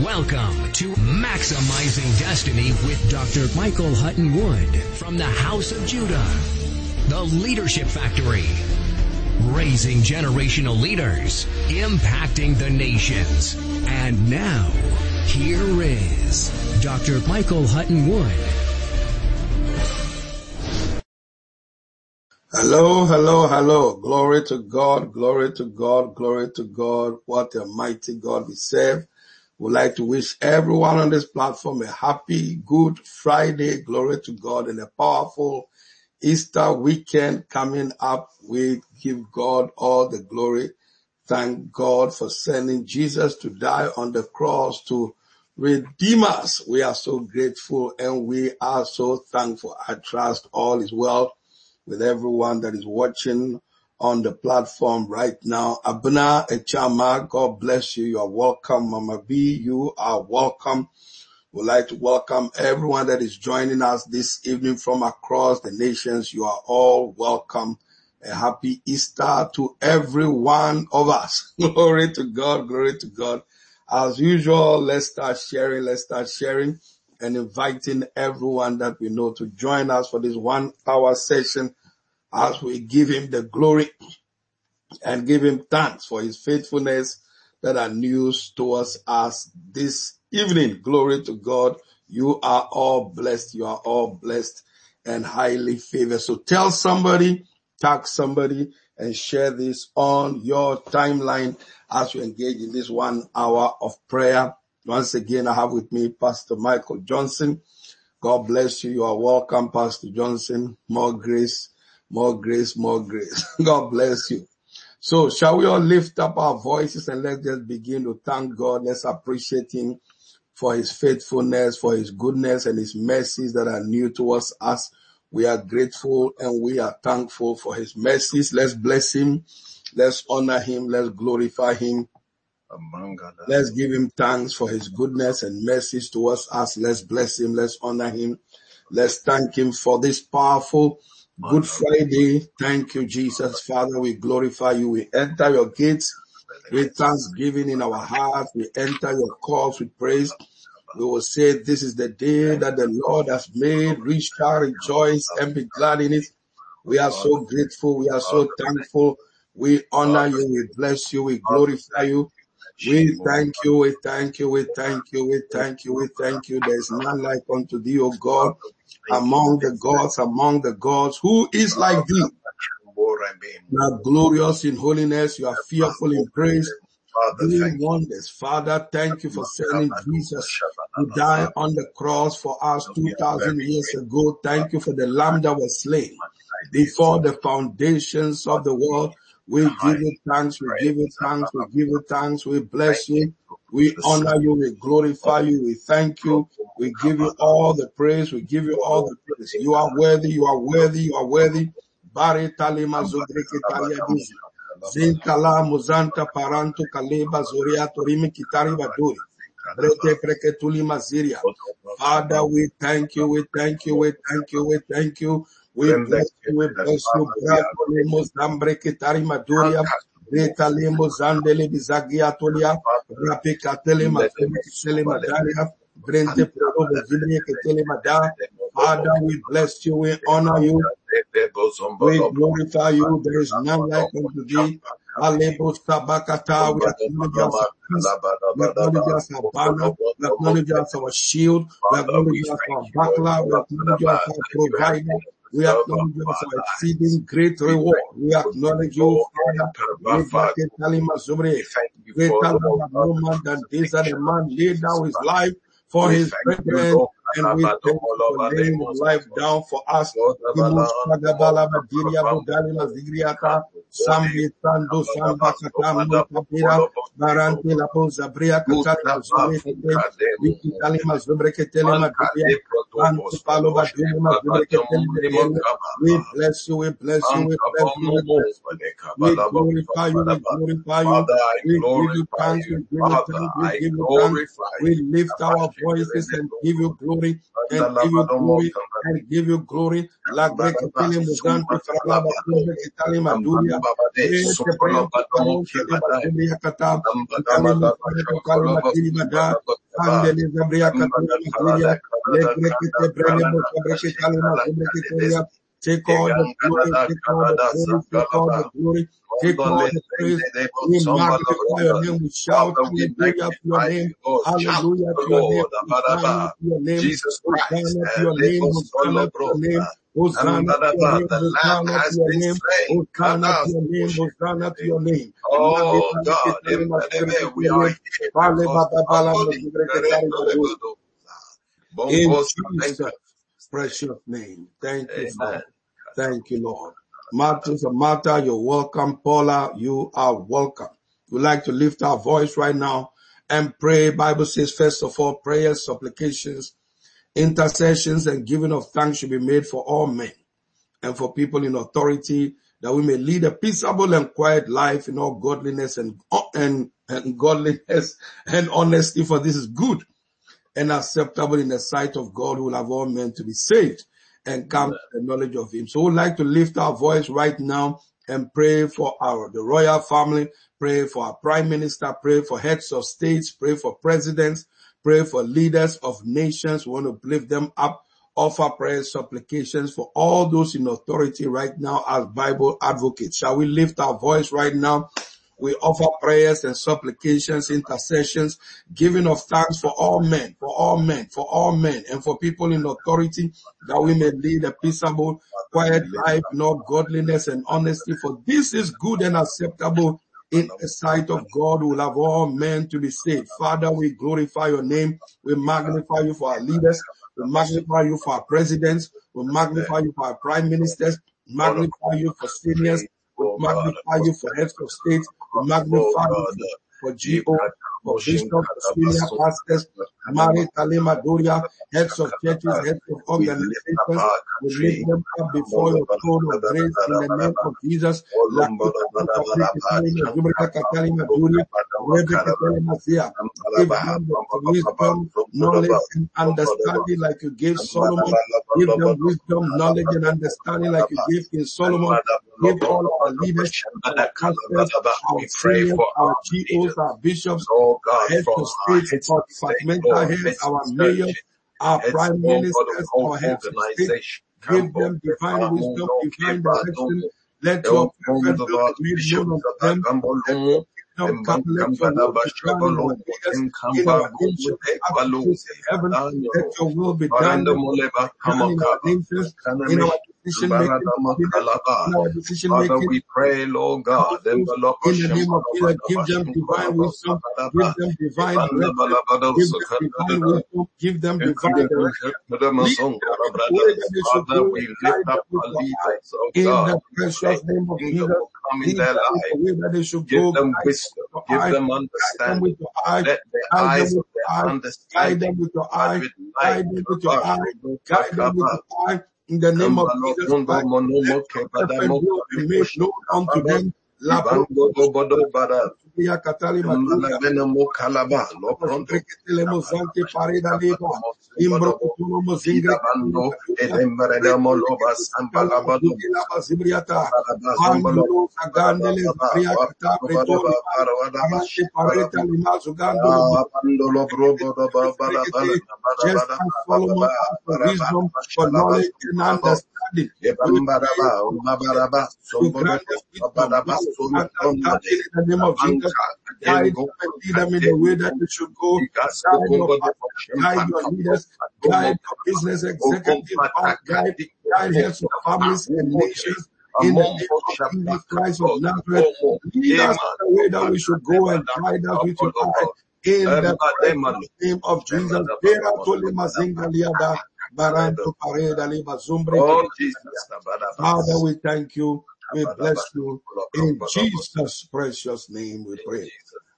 Welcome to Maximizing Destiny with Dr. Michael Hutton Wood from the House of Judah, the Leadership Factory, raising generational leaders, impacting the nations. And now, here is Dr. Michael Hutton Wood. Hello, hello, hello. Glory to God, glory to God, glory to God. What a mighty God we serve. Would like to wish everyone on this platform a happy Good Friday. Glory to God and a powerful Easter weekend coming up. We give God all the glory. Thank God for sending Jesus to die on the cross to redeem us. We are so grateful and we are so thankful. I trust all is well with everyone that is watching on the platform right now. Abuna Echama, God bless you. You are welcome. Mama B, you are welcome. We'd like to welcome everyone that is joining us this evening from across the nations. You are all welcome. A happy Easter to every one of us. glory to God. Glory to God. As usual, let's start sharing. Let's start sharing and inviting everyone that we know to join us for this one hour session as we give him the glory and give him thanks for his faithfulness that are news towards us this evening. Glory to God. You are all blessed. You are all blessed and highly favored. So tell somebody, tag somebody and share this on your timeline as we engage in this one hour of prayer. Once again, I have with me Pastor Michael Johnson. God bless you. You are welcome, Pastor Johnson. More grace more grace, more grace. God bless you. So shall we all lift up our voices and let's just begin to thank God. Let's appreciate him for his faithfulness, for his goodness and his mercies that are new towards us. We are grateful and we are thankful for his mercies. Let's bless him. Let's honor him. Let's glorify him. Let's give him thanks for his goodness and mercies towards us. Let's bless him. Let's honor him. Let's thank him for this powerful Good Friday. Thank you, Jesus. Father, we glorify you. We enter your gates with thanksgiving in our hearts. We enter your courts with praise. We will say, this is the day that the Lord has made. We shall rejoice and be glad in it. We are so grateful. We are so thankful. We honor you. We bless you. We glorify you. We thank you. We thank you. We thank you. We thank you. We thank you. There is none like unto thee, O God among the gods, among the gods, who is like thee? You are glorious in holiness, you are fearful in praise, doing wonders. Father, thank you for sending Jesus to die on the cross for us 2000 years ago. Thank you for the lamb that was slain before the foundations of the world. We give you thanks, we give you thanks, we give you thanks, we bless you. We honor you, we glorify you, we thank you, we give you all the praise, we give you all the praise. You are worthy, you are worthy, you are worthy. Bari talima zodreke taliadizi. Zinkala muzanta paranto kaleba zoria torimi kitari baduri. Brete preke tulima ziria. Father, we thank you, we thank you, we thank you, we thank you. We bless you, we bless you. Brato lemos dambre kitari maduria. Reta lemo zandele bizagia tolia. Rape katele matele kisele madaria. Brente prodo zibri. Father, we bless you, we honor you, we glorify you. There is none like unto thee. Alebo Sabakata, we acknowledge you as our peace, we acknowledge you as our banner, we acknowledge you as our shield, we acknowledge you as our buckler, we acknowledge you as our provider, we acknowledge you as our exceeding great reward. We acknowledge you, Father. Greater woman than this, that a man laid down his life for his brethren, and we thank you for laying life down for us. Sambi Sando Samba Katamu Kapira Baranti Lapo Zabria Katata Zumbi Wiki Talima Zumbreke Telema We bless you, we bless you, we bless you. We glorify you, we glorify you. We give you thanks, we give you thanks, we give you thanks. We lift our voices and give you glory and give you glory and give you glory. La greca tele mugante fralaba kunde kitali maduria. Ete preo kutalo kele maduria kata. Kitali maduria kutali maduria mada. Andele zabria katali maduria. Le greca te brele mo sabre kitali kitalia. Take all the glory, take all the praise, take all the glory, take all the praise. We magnify your name, we shout hallelujah to your name, hallelujah to your name, Hosanna to your name, Jesus Christ, Hosanna to your name, Hosanna to your name, Hosanna to your name, Hosanna to your name. Hosanna to your name, Hosanna to your name. Oh God, we are here Vale because bala our mo body zibre is ketari madu. In thank Jesus' you. precious name. Thank you, Father. Thank you, Lord. Martins Martha, you're welcome. Paula, you are welcome. We'd like to lift our voice right now and pray. Bible says, first of all, prayers, supplications, intercessions, and giving of thanks should be made for all men and for people in authority, that we may lead a peaceable and quiet life in all godliness and, and, and godliness and honesty, for this is good and acceptable in the sight of God who will have all men to be saved and come to the knowledge of him. So we'd like to lift our voice right now and pray for our the royal family, pray for our prime minister, pray for heads of states, pray for presidents, pray for leaders of nations. We want to lift them up, offer prayers, supplications for all those in authority right now as Bible advocates. Shall we lift our voice right now? We offer prayers and supplications, intercessions, giving of thanks for all men, for all men, for all men, and for people in authority, that we may lead a peaceable, quiet life all godliness and honesty. For this is good and acceptable in the sight of God who have all men to be saved. Father, we glorify your name. We magnify you for our leaders. We magnify you for our presidents. We magnify you for our prime ministers. Magnify you for seniors. We magnify you for heads of states. We magnify you for, for GO, for bishops, senior pastors, Mari Kalima Doria, heads of churches, heads of organizations. We lift them up before your throne of grace in the name of Jesus. Give them wisdom, knowledge, and understanding like you gave Solomon. Give them wisdom, knowledge, and understanding like you gave King Solomon. Give all our leaders, our pastors, our seniors, our GOs, our bishops, Oh God, heads from of our our of state, Lord, heads, our of church, our prime of ministers, our heads of state. Give them divine wisdom, divine direction. Let your perfect will be known unto them. Let your kingdom come. Let your will be done in our leaders, in our nations, as it is in heaven. Let your will be done, Baranda Moleba, done in our Kamakaba, nations, in our decision making, Baradama, Kalaba. in our decision Father, making we pray, Lord God, in the name of Jesus. Give them divine wisdom. Give them divine direction. Give them divine wisdom. Give them divine direction. Lead them in the way that they should Father, we lift up our leaders, oh In the precious name of Jesus, in their life. the way that they should Give them wisdom. Give them understanding. with your eye. Let the Guide them eyes of their eye. Guide understanding them with your eye. Guide them with your eye. Guide them with your eye. In the name of Jesus Christ, let your perfect Kebadamo will be made known unto them. Libia Catali Magula. Babadaba, knowledge, Sombodomade, understanding in the name of Jesus. Anka, Guide Dengo, them and lead them in the way that they should go. Guide your guide your leaders, guide your business executives, guide, guide heads of families and nations. In the name of Jesus Christ of Nazareth, lead us in the way that we should go and guide us with your eye. In the name of Jesus, Bera tole mazinga liada, baranto pareda liba zumbre. Oh, Jesus. Father, we thank you. We bless you. In Jesus' precious name we pray.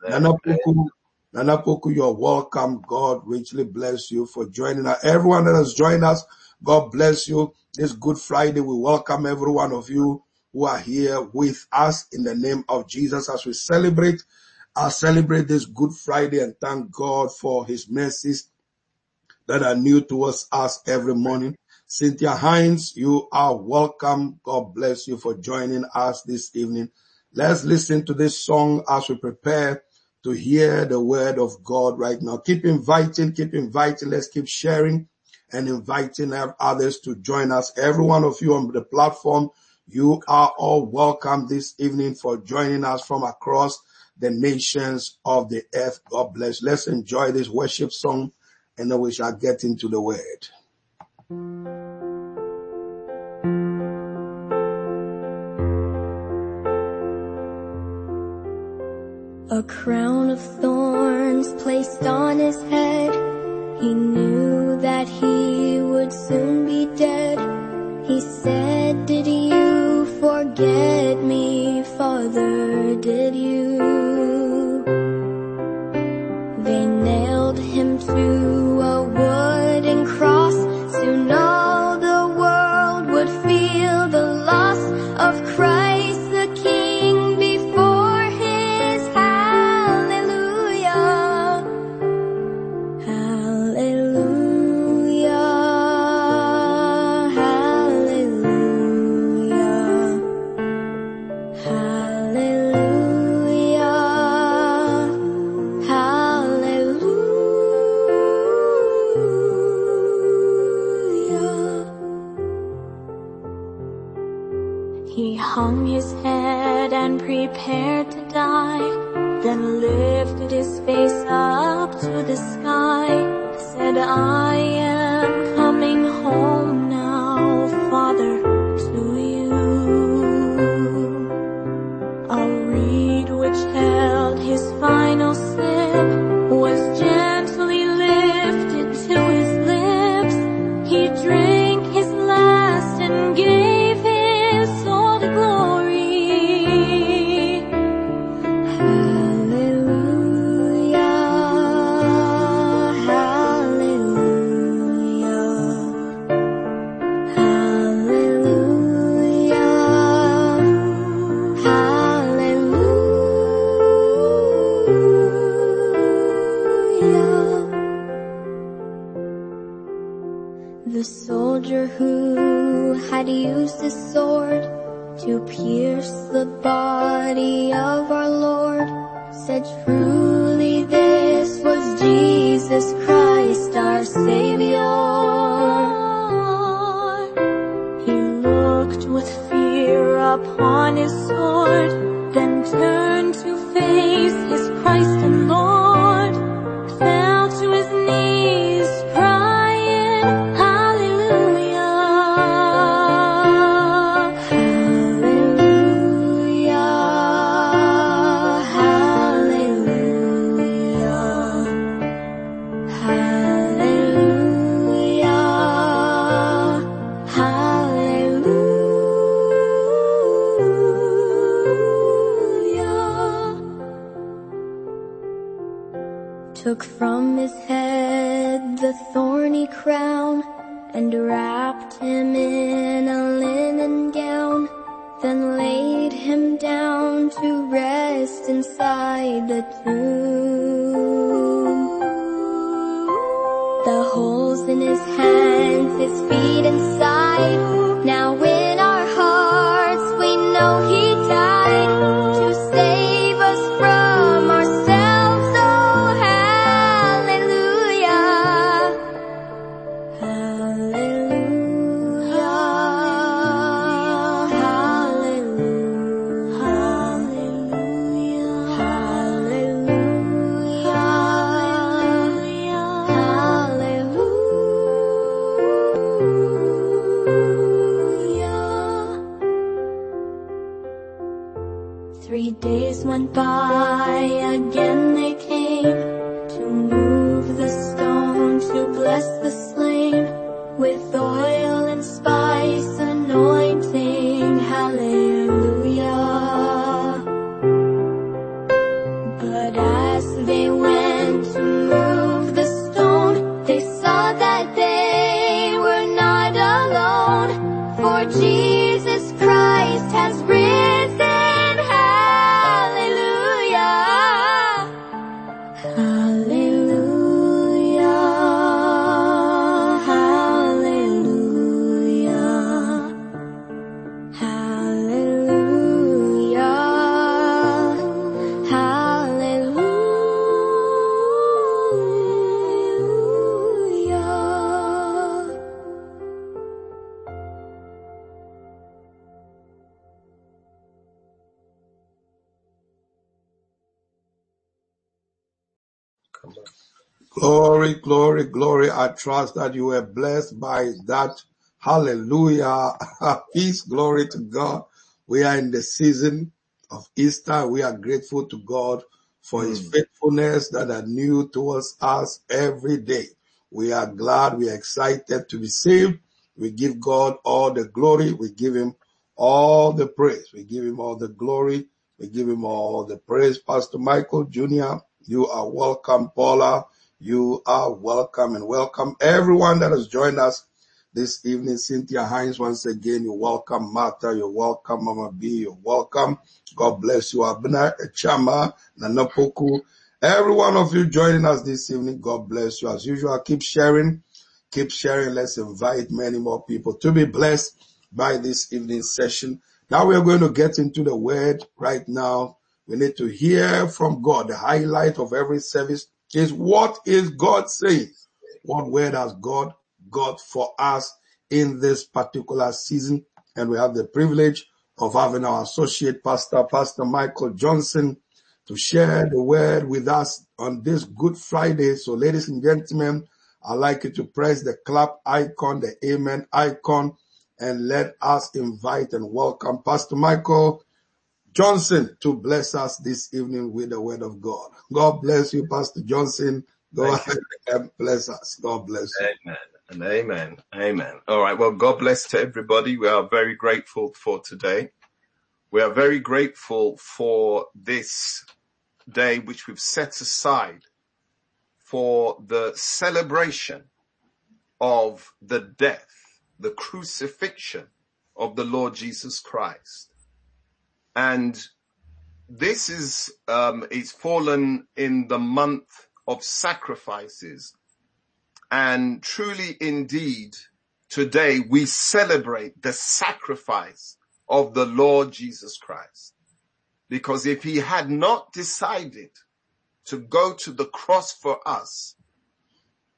Nana Puku, Nana Poku, you're welcome. God richly bless you for joining us. Everyone that has joined us, God bless you. This Good Friday, we welcome every one of you who are here with us in the name of Jesus as we celebrate, uh, celebrate this Good Friday and thank God for his mercies that are new towards us every morning. Cynthia Hines, you are welcome. God bless you for joining us this evening. Let's listen to this song as we prepare to hear the word of God right now. Keep inviting, keep inviting. Let's keep sharing and inviting others to join us. Every one of you on the platform, you are all welcome this evening for joining us from across the nations of the earth. God bless. Let's enjoy this worship song and then we shall get into the word. A crown of thorns placed on his head. He knew that he would soon be dead. He said, did you forget Took from his head the thorny crown and wrapped him in a linen gown, then laid him down to rest inside the tomb. Three days went by, again they came to move the stone to bless Glory, glory, glory. I trust that you were blessed by that. Hallelujah. Peace, glory to God. We are in the season of Easter. We are grateful to God for his hmm. faithfulness that are new towards us every day. We are glad. We are excited to be saved. We give God all the glory. We give him all the praise. We give him all the glory. We give him all the praise. Pastor Michael Jr., you are welcome. Paula, you are welcome and welcome everyone that has joined us this evening. Cynthia Hines, once again, you're welcome. Martha, you're welcome. Mama B, you're welcome. God bless you. Abner, Chama, Nanapoku, every one of you joining us this evening. God bless you. As usual, keep sharing, keep sharing. Let's invite many more people to be blessed by this evening session. Now we are going to get into the word right now. We need to hear from God. The highlight of every service is what is God saying? What word has God got for us in this particular season? And we have the privilege of having our associate pastor, Pastor Michael Johnson, to share the word with us on this Good Friday. So ladies and gentlemen, I'd like you to press the clap icon, the amen icon, and let us invite and welcome Pastor Michael Johnson to bless us this evening with the word of God. God bless you, Pastor Johnson. Go ahead and bless us. God bless you. Amen and amen. Amen. All right. Well, God bless to everybody. We are very grateful for today. We are very grateful for this day which we've set aside for the celebration of the death, the crucifixion of the Lord Jesus Christ. And this is, um, it's fallen in the month of sacrifices. And truly indeed, today we celebrate the sacrifice of the Lord Jesus Christ. Because if he had not decided to go to the cross for us,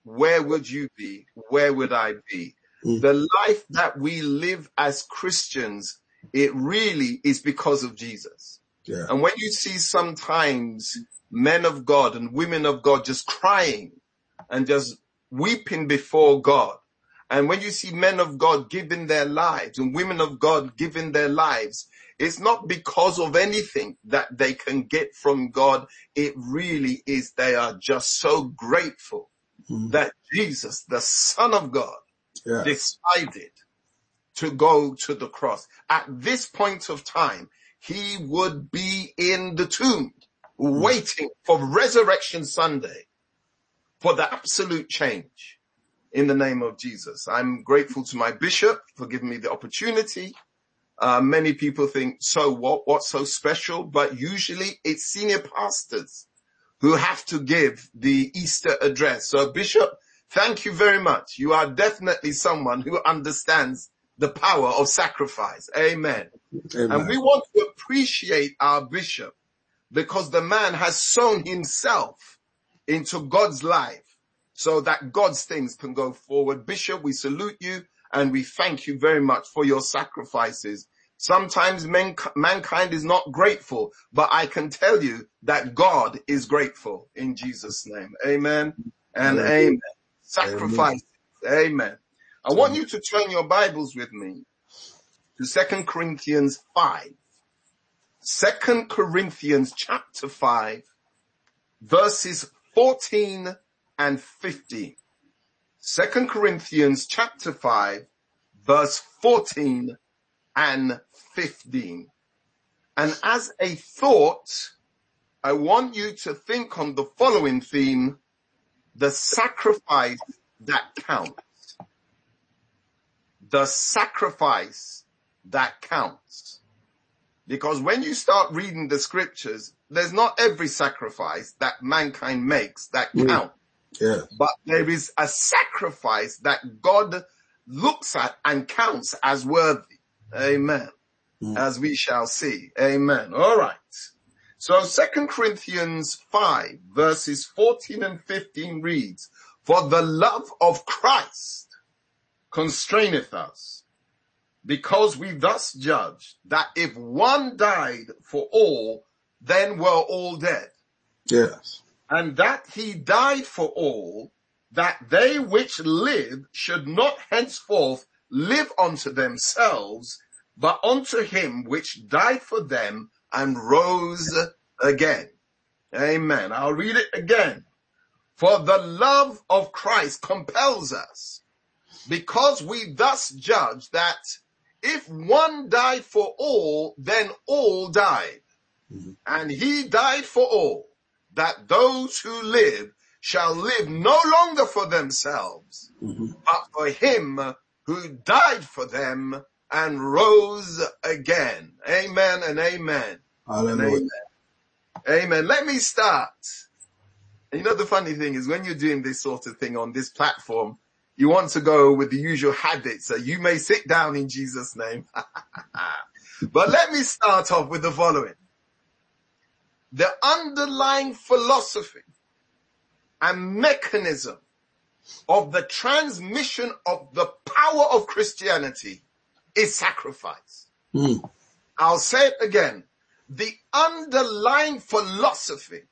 where would you be? Where would I be? Mm. The life that we live as Christians, it really is because of Jesus. Yeah. And when you see sometimes men of God and women of God just crying and just weeping before God, and when you see men of God giving their lives and women of God giving their lives, it's not because of anything that they can get from God. It really is they are just so grateful Mm. that Jesus, the Son of God, Yeah. decided to go to the cross. At this point of time, he would be in the tomb waiting for resurrection Sunday for the absolute change in the name of Jesus. I'm grateful to my bishop for giving me the opportunity. Uh, many people think, so what? What's so special? But usually it's senior pastors who have to give the Easter address. So Bishop, thank you very much. You are definitely someone who understands the power of sacrifice. Amen. And we want to appreciate our bishop because the man has sown himself into God's life so that God's things can go forward. Bishop, we salute you and we thank you very much for your sacrifices. Sometimes men, mankind is not grateful, but I can tell you that God is grateful in Jesus name. Amen and Amen. amen. Sacrifice. Amen. I want you to turn your Bibles with me to Second Corinthians 5. Second Corinthians chapter 5 verses 14 and 15. Second Corinthians chapter 5 verse 14 and 15. And as a thought, I want you to think on the following theme, the sacrifice that counts. The sacrifice that counts. Because when you start reading the scriptures, there's not every sacrifice that mankind makes that Mm. count, Yes. but there is a sacrifice that God looks at and counts as worthy. Amen. Mm. As we shall see. Amen. All right. So second Corinthians 5 verses 14 and 15 reads, for the love of Christ constraineth us because we thus judge that if one died for all, then were all dead Yes. and that he died for all, that they which live should not henceforth live unto themselves, but unto him which died for them and rose again. Amen. I'll read it again. For the love of Christ compels us, because we thus judge that if one died for all, then all died. Mm-hmm. And he died for all, that those who live shall live no longer for themselves, mm-hmm. but for him who died for them and rose again. Amen and amen. And amen. Amen. Let me start. You know, the funny thing is when you're doing this sort of thing on this platform, you want to go with the usual habits. So you may sit down in Jesus name. but let me start off with the following. The underlying philosophy and mechanism of the transmission of the power of Christianity is sacrifice. Mm. I'll say it again. The underlying philosophy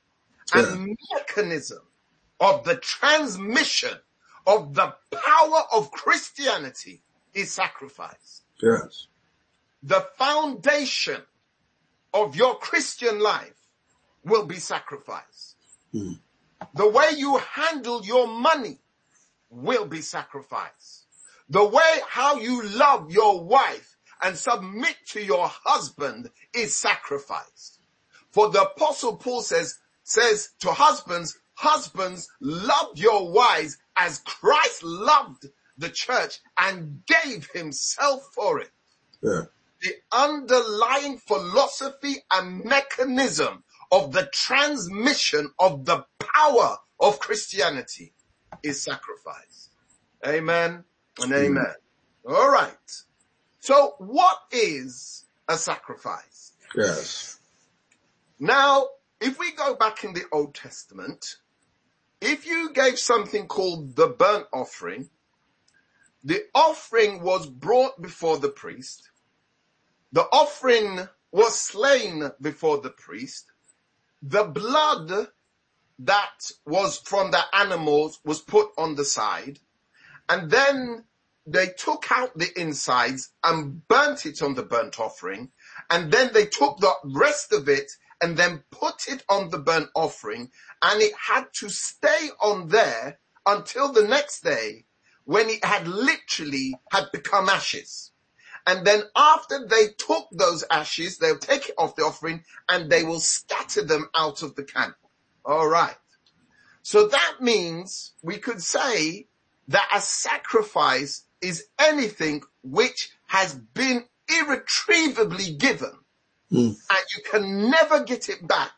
and mechanism of the transmission of the power of Christianity is sacrifice. Yes. The foundation of your Christian life will be sacrifice. Mm. The way you handle your money will be sacrifice. The way how you love your wife and submit to your husband is sacrifice. For the apostle Paul says, says to husbands, husbands love your wives as Christ loved the church and gave himself for it. Yeah. The underlying philosophy and mechanism of the transmission of the power of Christianity is sacrifice. Amen and hmm. amen. All right. So what is a sacrifice? Yes. Now, if we go back in the Old Testament, if you gave something called the burnt offering, the offering was brought before the priest. The offering was slain before the priest. The blood that was from the animals was put on the side. And then they took out the insides and burnt it on the burnt offering. And then they took the rest of it and then put it on the burnt offering. And it had to stay on there until the next day when it had literally had become ashes. And then after they took those ashes, they'll take it off the offering and they will scatter them out of the camp. All right. So that means we could say that a sacrifice is anything which has been irretrievably given Mm. and you can never get it back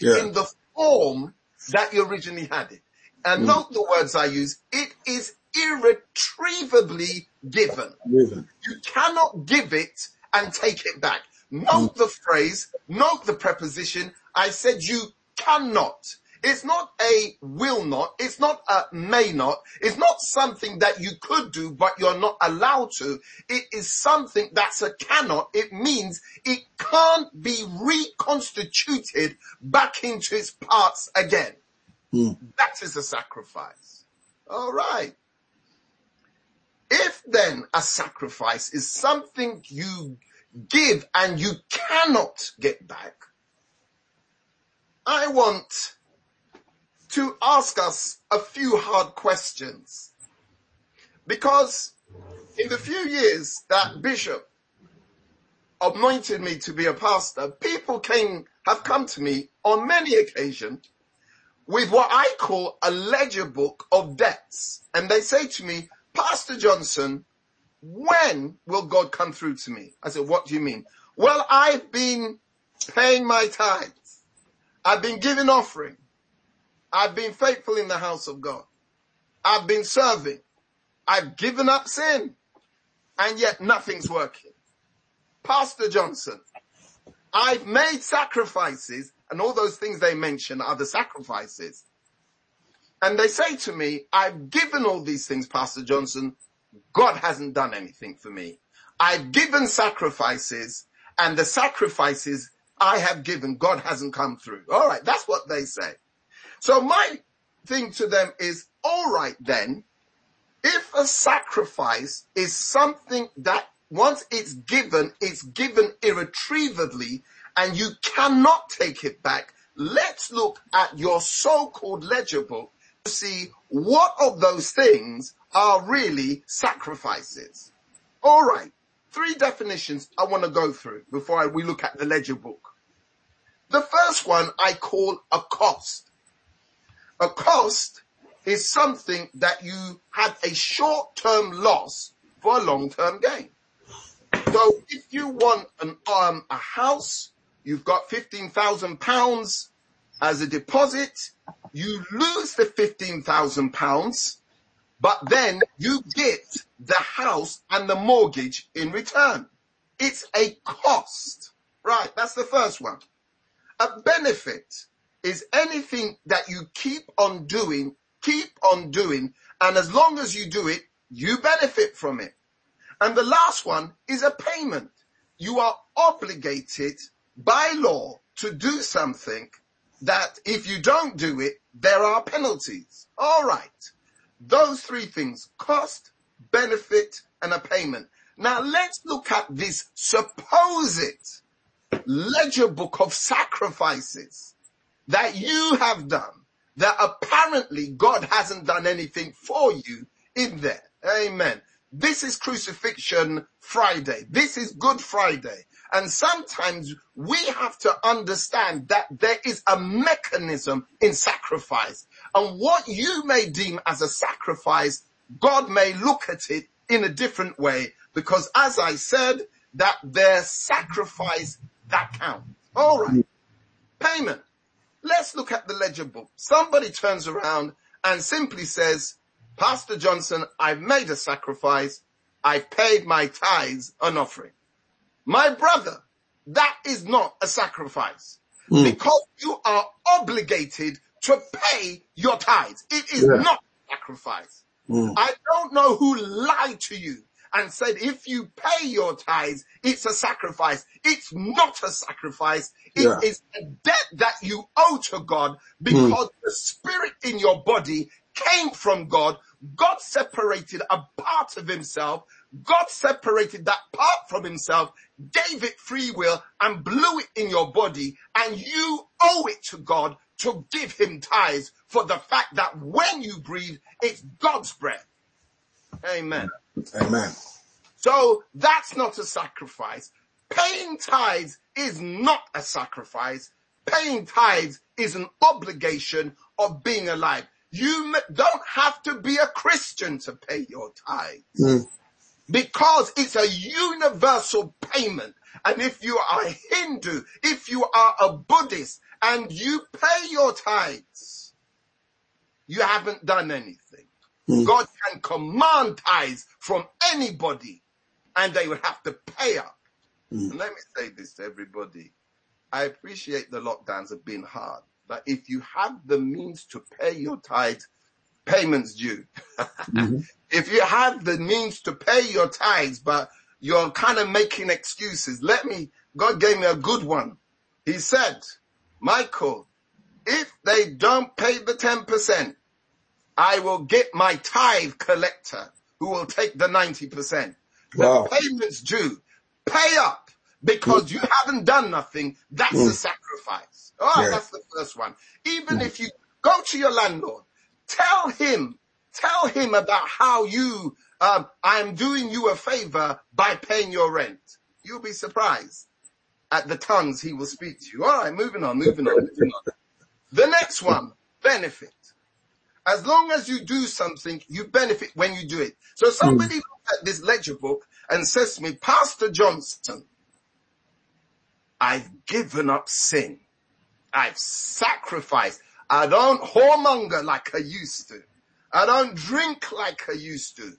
Yeah. in the form that you originally had it. And note the words I use. It is irretrievably given. Living. You cannot give it and take it back. Note the phrase, note the preposition. I said you cannot. It's not a will not. It's not a may not. It's not something that you could do, but you're not allowed to. It is something that's a cannot. It means it can't be reconstituted back into its parts again. Mm. That is a sacrifice. All right. If then a sacrifice is something you give and you cannot get back, I want to ask us a few hard questions. Because in the few years that Bishop anointed me to be a pastor, people came, have come to me on many occasions with what I call a ledger book of debts. And they say to me, Pastor Johnson, when will God come through to me? I said, what do you mean? Well, I've been paying my tithes. I've been giving offering. I've been faithful in the house of God. I've been serving. I've given up sin and yet nothing's working. Pastor Johnson, I've made sacrifices and all those things they mention are the sacrifices. And they say to me, I've given all these things, Pastor Johnson. God hasn't done anything for me. I've given sacrifices and the sacrifices I have given, God hasn't come through. All right. That's what they say. So my thing to them is, all right then, if a sacrifice is something that once it's given, it's given irretrievably and you cannot take it back, let's look at your so-called ledger book to see what of those things are really sacrifices. All right. Three definitions I want to go through before we look at the ledger book. The first one I call a cost. A cost is something that you have a short-term loss for a long-term gain. So if you want an um a house, you've got fifteen thousand pounds as a deposit, you lose the fifteen thousand pounds, but then you get the house and the mortgage in return. It's a cost. Right, that's the first one. A benefit is anything that you keep on doing, keep on doing, and as long as you do it, you benefit from it. And the last one is a payment. You are obligated by law to do something that if you don't do it, there are penalties. All right. Those three things, cost, benefit, and a payment. Now let's look at this supposed ledger book of sacrifices that you have done that apparently God hasn't done anything for you in there. Amen. This is crucifixion Friday. This is Good Friday. And sometimes we have to understand that there is a mechanism in sacrifice. And what you may deem as a sacrifice, God may look at it in a different way because as I said, that their sacrifice that counts. All right. Mm. Payment. Let's look at the ledger book. Somebody turns around and simply says, Pastor Johnson, I've made a sacrifice. I've paid my tithes an offering. My brother, that is not a sacrifice mm. because you are obligated to pay your tithes. It is yeah. not sacrifice. Mm. I don't know who lied to you and said, if you pay your tithes, it's a sacrifice. It's not a sacrifice. It yeah. is a debt that you owe to God because mm. the spirit in your body came from God. God separated a part of himself. God separated that part from himself, gave it free will and blew it in your body and you owe it to God to give him tithes for the fact that when you breathe, it's God's breath. Amen. Amen. So that's not a sacrifice. Paying tithes is not a sacrifice. Paying tithes is an obligation of being alive. You don't have to be a Christian to pay your tithes. Mm. Because it's a universal payment. And if you are a Hindu, if you are a Buddhist and you pay your tithes, you haven't done anything. Mm. God can command tithes from anybody and they would have to pay up. Mm. And let me say this to everybody. I appreciate the lockdowns have been hard, but if you have the means to pay your tithes, payments due. mm-hmm. If you have the means to pay your tithes, but you're kind of making excuses, let me, God gave me a good one. He said, Michael, if they don't pay the 10%, I will get my tithe collector who will take the 90%. Wow. The payment's due. Pay up because mm. you haven't done nothing. That's mm. a sacrifice. Oh, yeah. that's the first one. Even mm. if you go to your landlord, tell him, tell him about how you, um, I'm doing you a favor by paying your rent. You'll be surprised at the tongues he will speak to you. All right, moving on, moving on, moving on. The next one, benefit. As long as you do something, you benefit when you do it. So somebody mm. at this ledger book and says to me, Pastor Johnson, I've given up sin. I've sacrificed. I don't whoremonger like I used to. I don't drink like I used to.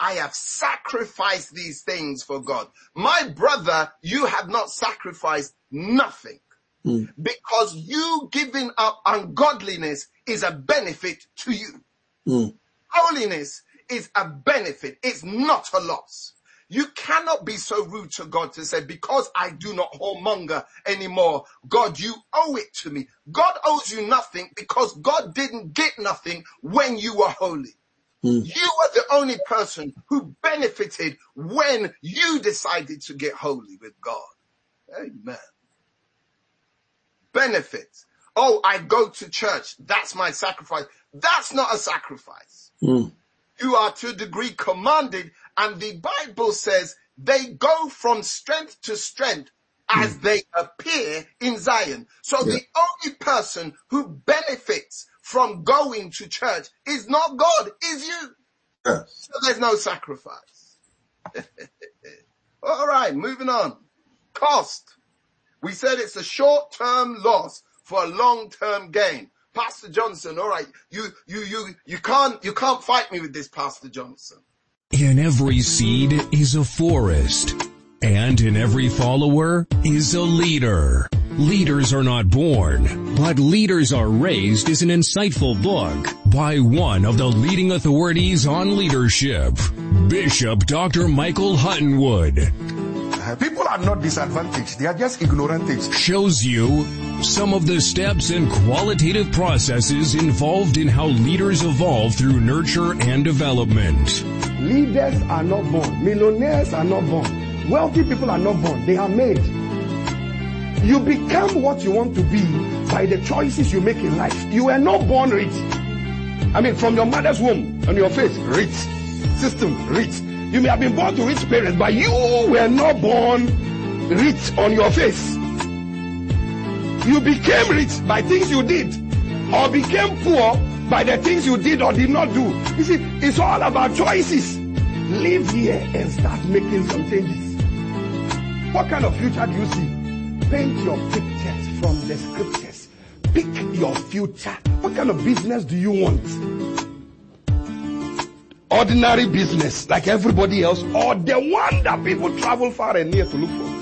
I have sacrificed these things for God. My brother, you have not sacrificed nothing. Mm. Because you giving up ungodliness is a benefit to you. Mm. Holiness is a benefit. It's not a loss. You cannot be so rude to God to say, because I do not whoremonger anymore, God, you owe it to me. God owes you nothing because God didn't get nothing when you were holy. Mm. You were the only person who benefited when you decided to get holy with God. Amen. Benefits. Oh, I go to church. That's my sacrifice. That's not a sacrifice. Mm. You are to a degree commanded and the Bible says they go from strength to strength as mm. they appear in Zion. So yeah. the only person who benefits from going to church is not God, is you. Yeah. So there's no sacrifice. All right, moving on. Cost. We said it's a short-term loss for a long-term gain. Pastor Johnson, all right, you, you, you, you can't, you can't fight me with this, Pastor Johnson. In every seed is a forest, and in every follower is a leader. Leaders are not born, but leaders are raised is an insightful book by one of the leading authorities on leadership, Bishop Dr. Michael Hutton-Wood. People are not disadvantaged, they are just ignorant. Shows you some of the steps and qualitative processes involved in how leaders evolve through nurture and development. Leaders are not born. Millionaires are not born. Wealthy people are not born. They are made. You become what you want to be by the choices you make in life. You were not born rich. I mean, from your mother's womb, on your face, rich. System, rich. You may have been born to rich parents, but you were not born rich on your face. You became rich by things you did, or became poor by the things you did or did not do. You see, it's all about choices. Live here and start making some changes. What kind of future do you see? Paint your pictures from the scriptures. Pick your future. What kind of business do you want? Ordinary business like everybody else or the one that people travel far and near to look for?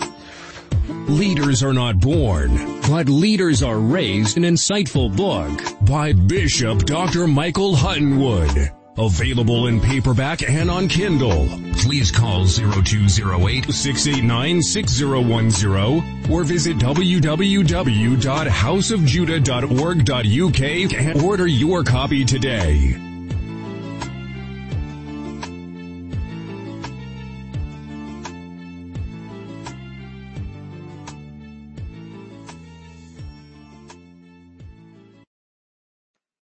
Leaders are not born, but leaders are raised. An insightful book by Bishop Dr. Michael Hutton-Wood. Available in paperback and on Kindle. Please call 0208-689-6010 or visit www.houseofjudah.org.uk and order your copy today.